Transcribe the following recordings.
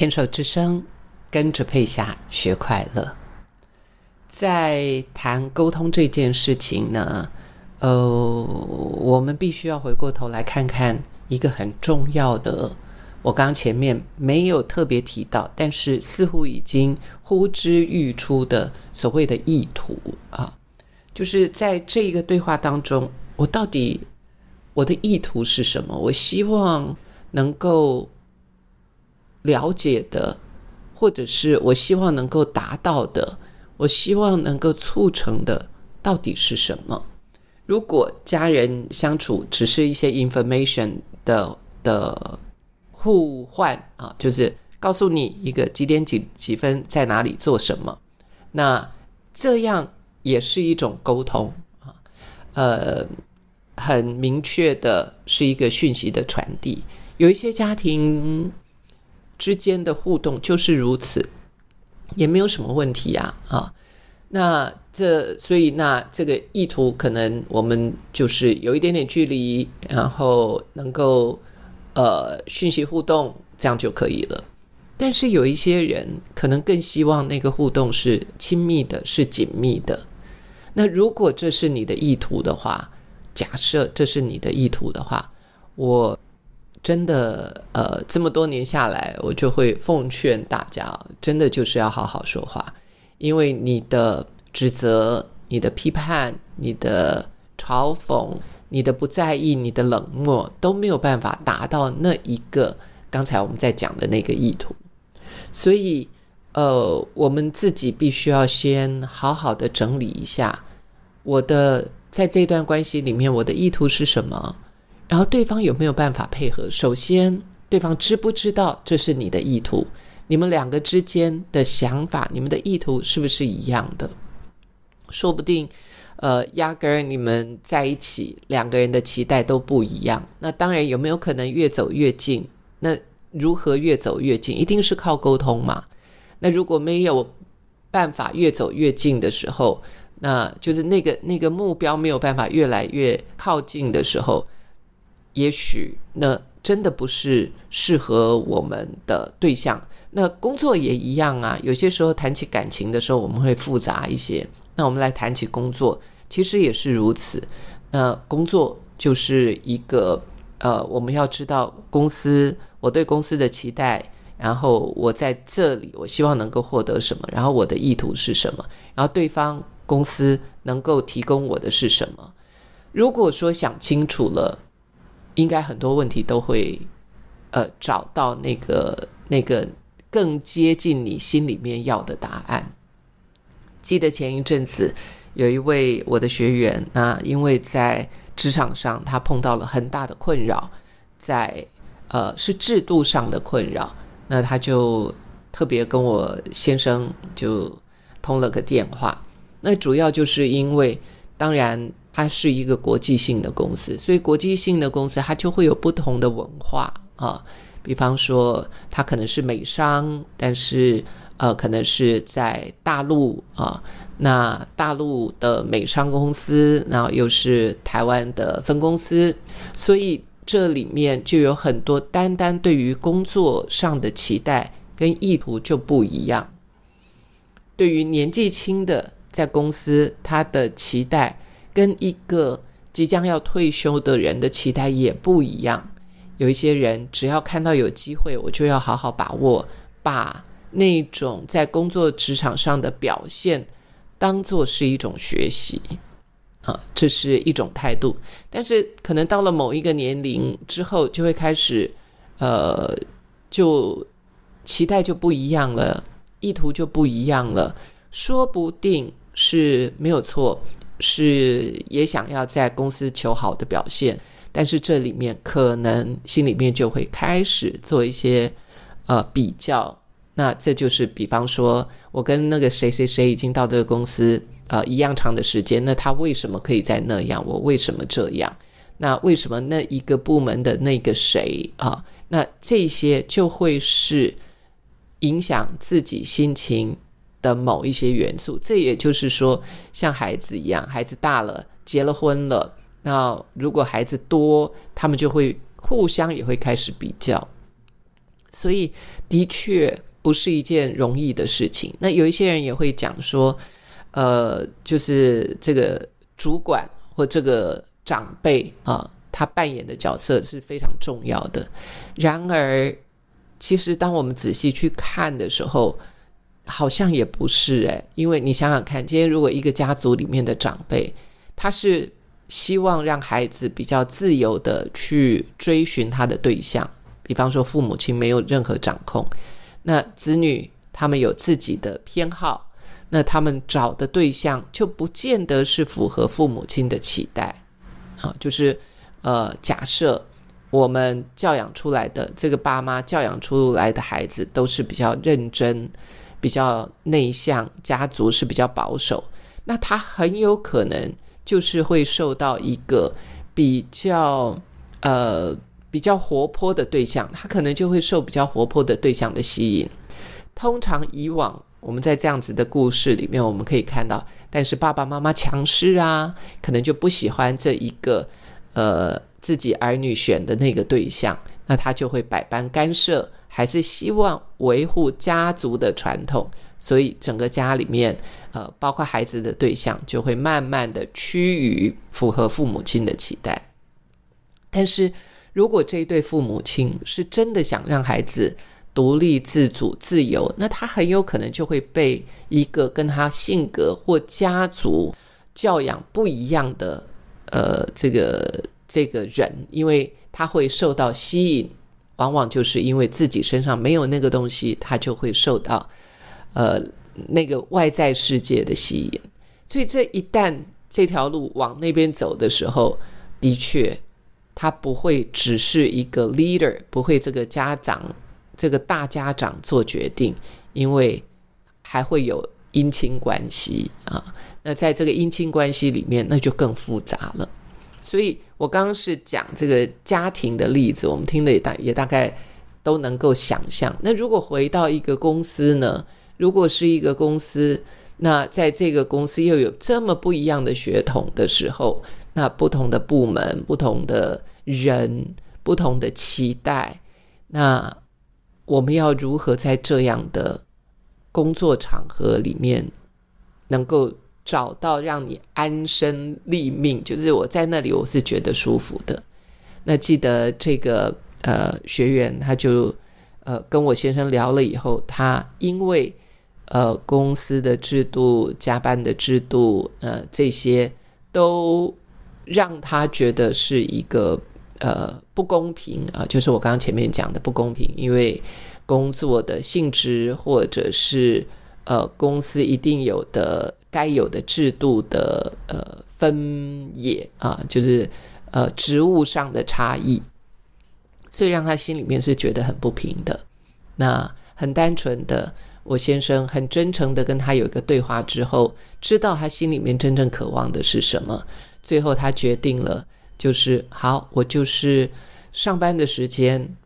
牵手之声，跟着佩霞学快乐。在谈沟通这件事情呢，呃，我们必须要回过头来看看一个很重要的，我刚前面没有特别提到，但是似乎已经呼之欲出的所谓的意图啊，就是在这一个对话当中，我到底我的意图是什么？我希望能够了解的，或者是我希望能够达到的。我希望能够促成的到底是什么？如果家人相处只是一些 information 的的互换啊，就是告诉你一个几点几几分在哪里做什么，那这样也是一种沟通啊，呃，很明确的是一个讯息的传递。有一些家庭之间的互动就是如此。也没有什么问题呀，啊，那这所以那这个意图可能我们就是有一点点距离，然后能够呃讯息互动，这样就可以了。但是有一些人可能更希望那个互动是亲密的，是紧密的。那如果这是你的意图的话，假设这是你的意图的话，我。真的，呃，这么多年下来，我就会奉劝大家，真的就是要好好说话，因为你的指责、你的批判、你的嘲讽、你的不在意、你的冷漠，都没有办法达到那一个刚才我们在讲的那个意图。所以，呃，我们自己必须要先好好的整理一下，我的在这段关系里面，我的意图是什么。然后对方有没有办法配合？首先，对方知不知道这是你的意图？你们两个之间的想法，你们的意图是不是一样的？说不定，呃，压根儿你们在一起，两个人的期待都不一样。那当然，有没有可能越走越近？那如何越走越近？一定是靠沟通嘛。那如果没有办法越走越近的时候，那就是那个那个目标没有办法越来越靠近的时候。也许那真的不是适合我们的对象。那工作也一样啊。有些时候谈起感情的时候，我们会复杂一些。那我们来谈起工作，其实也是如此。那工作就是一个呃，我们要知道公司我对公司的期待，然后我在这里我希望能够获得什么，然后我的意图是什么，然后对方公司能够提供我的是什么。如果说想清楚了。应该很多问题都会，呃，找到那个那个更接近你心里面要的答案。记得前一阵子有一位我的学员，那因为在职场上他碰到了很大的困扰，在呃是制度上的困扰，那他就特别跟我先生就通了个电话。那主要就是因为，当然。它是一个国际性的公司，所以国际性的公司它就会有不同的文化啊。比方说，它可能是美商，但是呃，可能是在大陆啊。那大陆的美商公司，然后又是台湾的分公司，所以这里面就有很多单单对于工作上的期待跟意图就不一样。对于年纪轻的在公司，他的期待。跟一个即将要退休的人的期待也不一样。有一些人只要看到有机会，我就要好好把握，把那种在工作职场上的表现当做是一种学习啊，这是一种态度。但是可能到了某一个年龄之后，就会开始呃，就期待就不一样了，意图就不一样了，说不定是没有错。是也想要在公司求好的表现，但是这里面可能心里面就会开始做一些呃比较。那这就是比方说，我跟那个谁谁谁已经到这个公司呃一样长的时间，那他为什么可以在那样？我为什么这样？那为什么那一个部门的那个谁啊？那这些就会是影响自己心情。的某一些元素，这也就是说，像孩子一样，孩子大了，结了婚了，那如果孩子多，他们就会互相也会开始比较。所以的确不是一件容易的事情。那有一些人也会讲说，呃，就是这个主管或这个长辈啊，他扮演的角色是非常重要的。然而，其实当我们仔细去看的时候，好像也不是诶，因为你想想看，今天如果一个家族里面的长辈，他是希望让孩子比较自由的去追寻他的对象，比方说父母亲没有任何掌控，那子女他们有自己的偏好，那他们找的对象就不见得是符合父母亲的期待啊。就是呃，假设我们教养出来的这个爸妈教养出来的孩子都是比较认真。比较内向，家族是比较保守，那他很有可能就是会受到一个比较呃比较活泼的对象，他可能就会受比较活泼的对象的吸引。通常以往我们在这样子的故事里面，我们可以看到，但是爸爸妈妈强势啊，可能就不喜欢这一个呃自己儿女选的那个对象，那他就会百般干涉。还是希望维护家族的传统，所以整个家里面，呃，包括孩子的对象，就会慢慢的趋于符合父母亲的期待。但是如果这一对父母亲是真的想让孩子独立自主、自由，那他很有可能就会被一个跟他性格或家族教养不一样的，呃，这个这个人，因为他会受到吸引。往往就是因为自己身上没有那个东西，他就会受到，呃，那个外在世界的吸引。所以这一旦这条路往那边走的时候，的确，他不会只是一个 leader，不会这个家长这个大家长做决定，因为还会有姻亲关系啊。那在这个姻亲关系里面，那就更复杂了。所以我刚刚是讲这个家庭的例子，我们听的也大也大概都能够想象。那如果回到一个公司呢？如果是一个公司，那在这个公司又有这么不一样的血统的时候，那不同的部门、不同的人、不同的期待，那我们要如何在这样的工作场合里面能够？找到让你安身立命，就是我在那里，我是觉得舒服的。那记得这个呃学员，他就呃跟我先生聊了以后，他因为呃公司的制度、加班的制度，呃这些都让他觉得是一个呃不公平啊，就是我刚刚前面讲的不公平，因为工作的性质或者是呃公司一定有的。该有的制度的呃分野啊，就是呃职务上的差异，所以让他心里面是觉得很不平的。那很单纯的，我先生很真诚的跟他有一个对话之后，知道他心里面真正渴望的是什么。最后他决定了，就是好，我就是上班的时间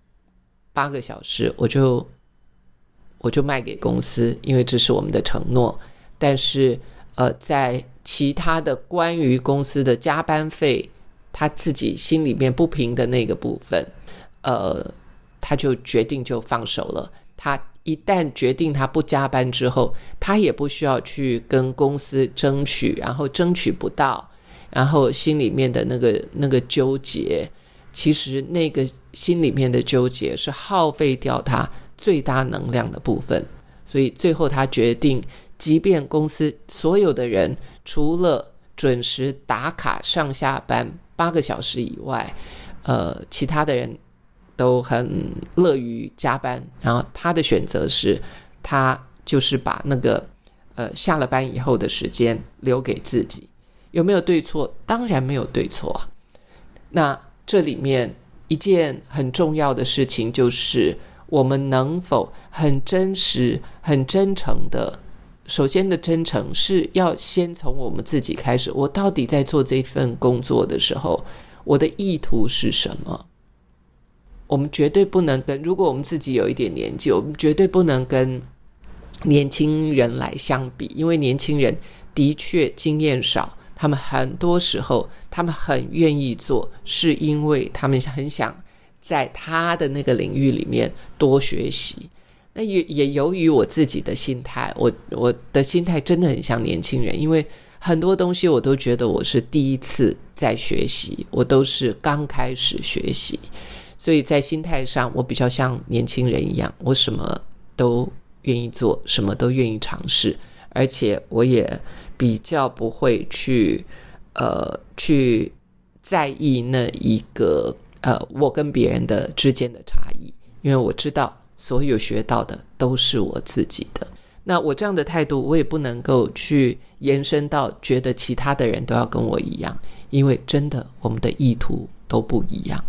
八个小时，我就我就卖给公司，因为这是我们的承诺。但是呃，在其他的关于公司的加班费，他自己心里面不平的那个部分，呃，他就决定就放手了。他一旦决定他不加班之后，他也不需要去跟公司争取，然后争取不到，然后心里面的那个那个纠结，其实那个心里面的纠结是耗费掉他最大能量的部分。所以最后他决定。即便公司所有的人除了准时打卡上下班八个小时以外，呃，其他的人都很乐于加班。然后他的选择是，他就是把那个呃下了班以后的时间留给自己。有没有对错？当然没有对错啊。那这里面一件很重要的事情就是，我们能否很真实、很真诚的。首先的真诚是要先从我们自己开始。我到底在做这份工作的时候，我的意图是什么？我们绝对不能跟，如果我们自己有一点年纪，我们绝对不能跟年轻人来相比，因为年轻人的确经验少，他们很多时候他们很愿意做，是因为他们很想在他的那个领域里面多学习。那也也由于我自己的心态，我我的心态真的很像年轻人，因为很多东西我都觉得我是第一次在学习，我都是刚开始学习，所以在心态上我比较像年轻人一样，我什么都愿意做，什么都愿意尝试，而且我也比较不会去呃去在意那一个呃我跟别人的之间的差异，因为我知道。所有学到的都是我自己的。那我这样的态度，我也不能够去延伸到觉得其他的人都要跟我一样，因为真的我们的意图都不一样。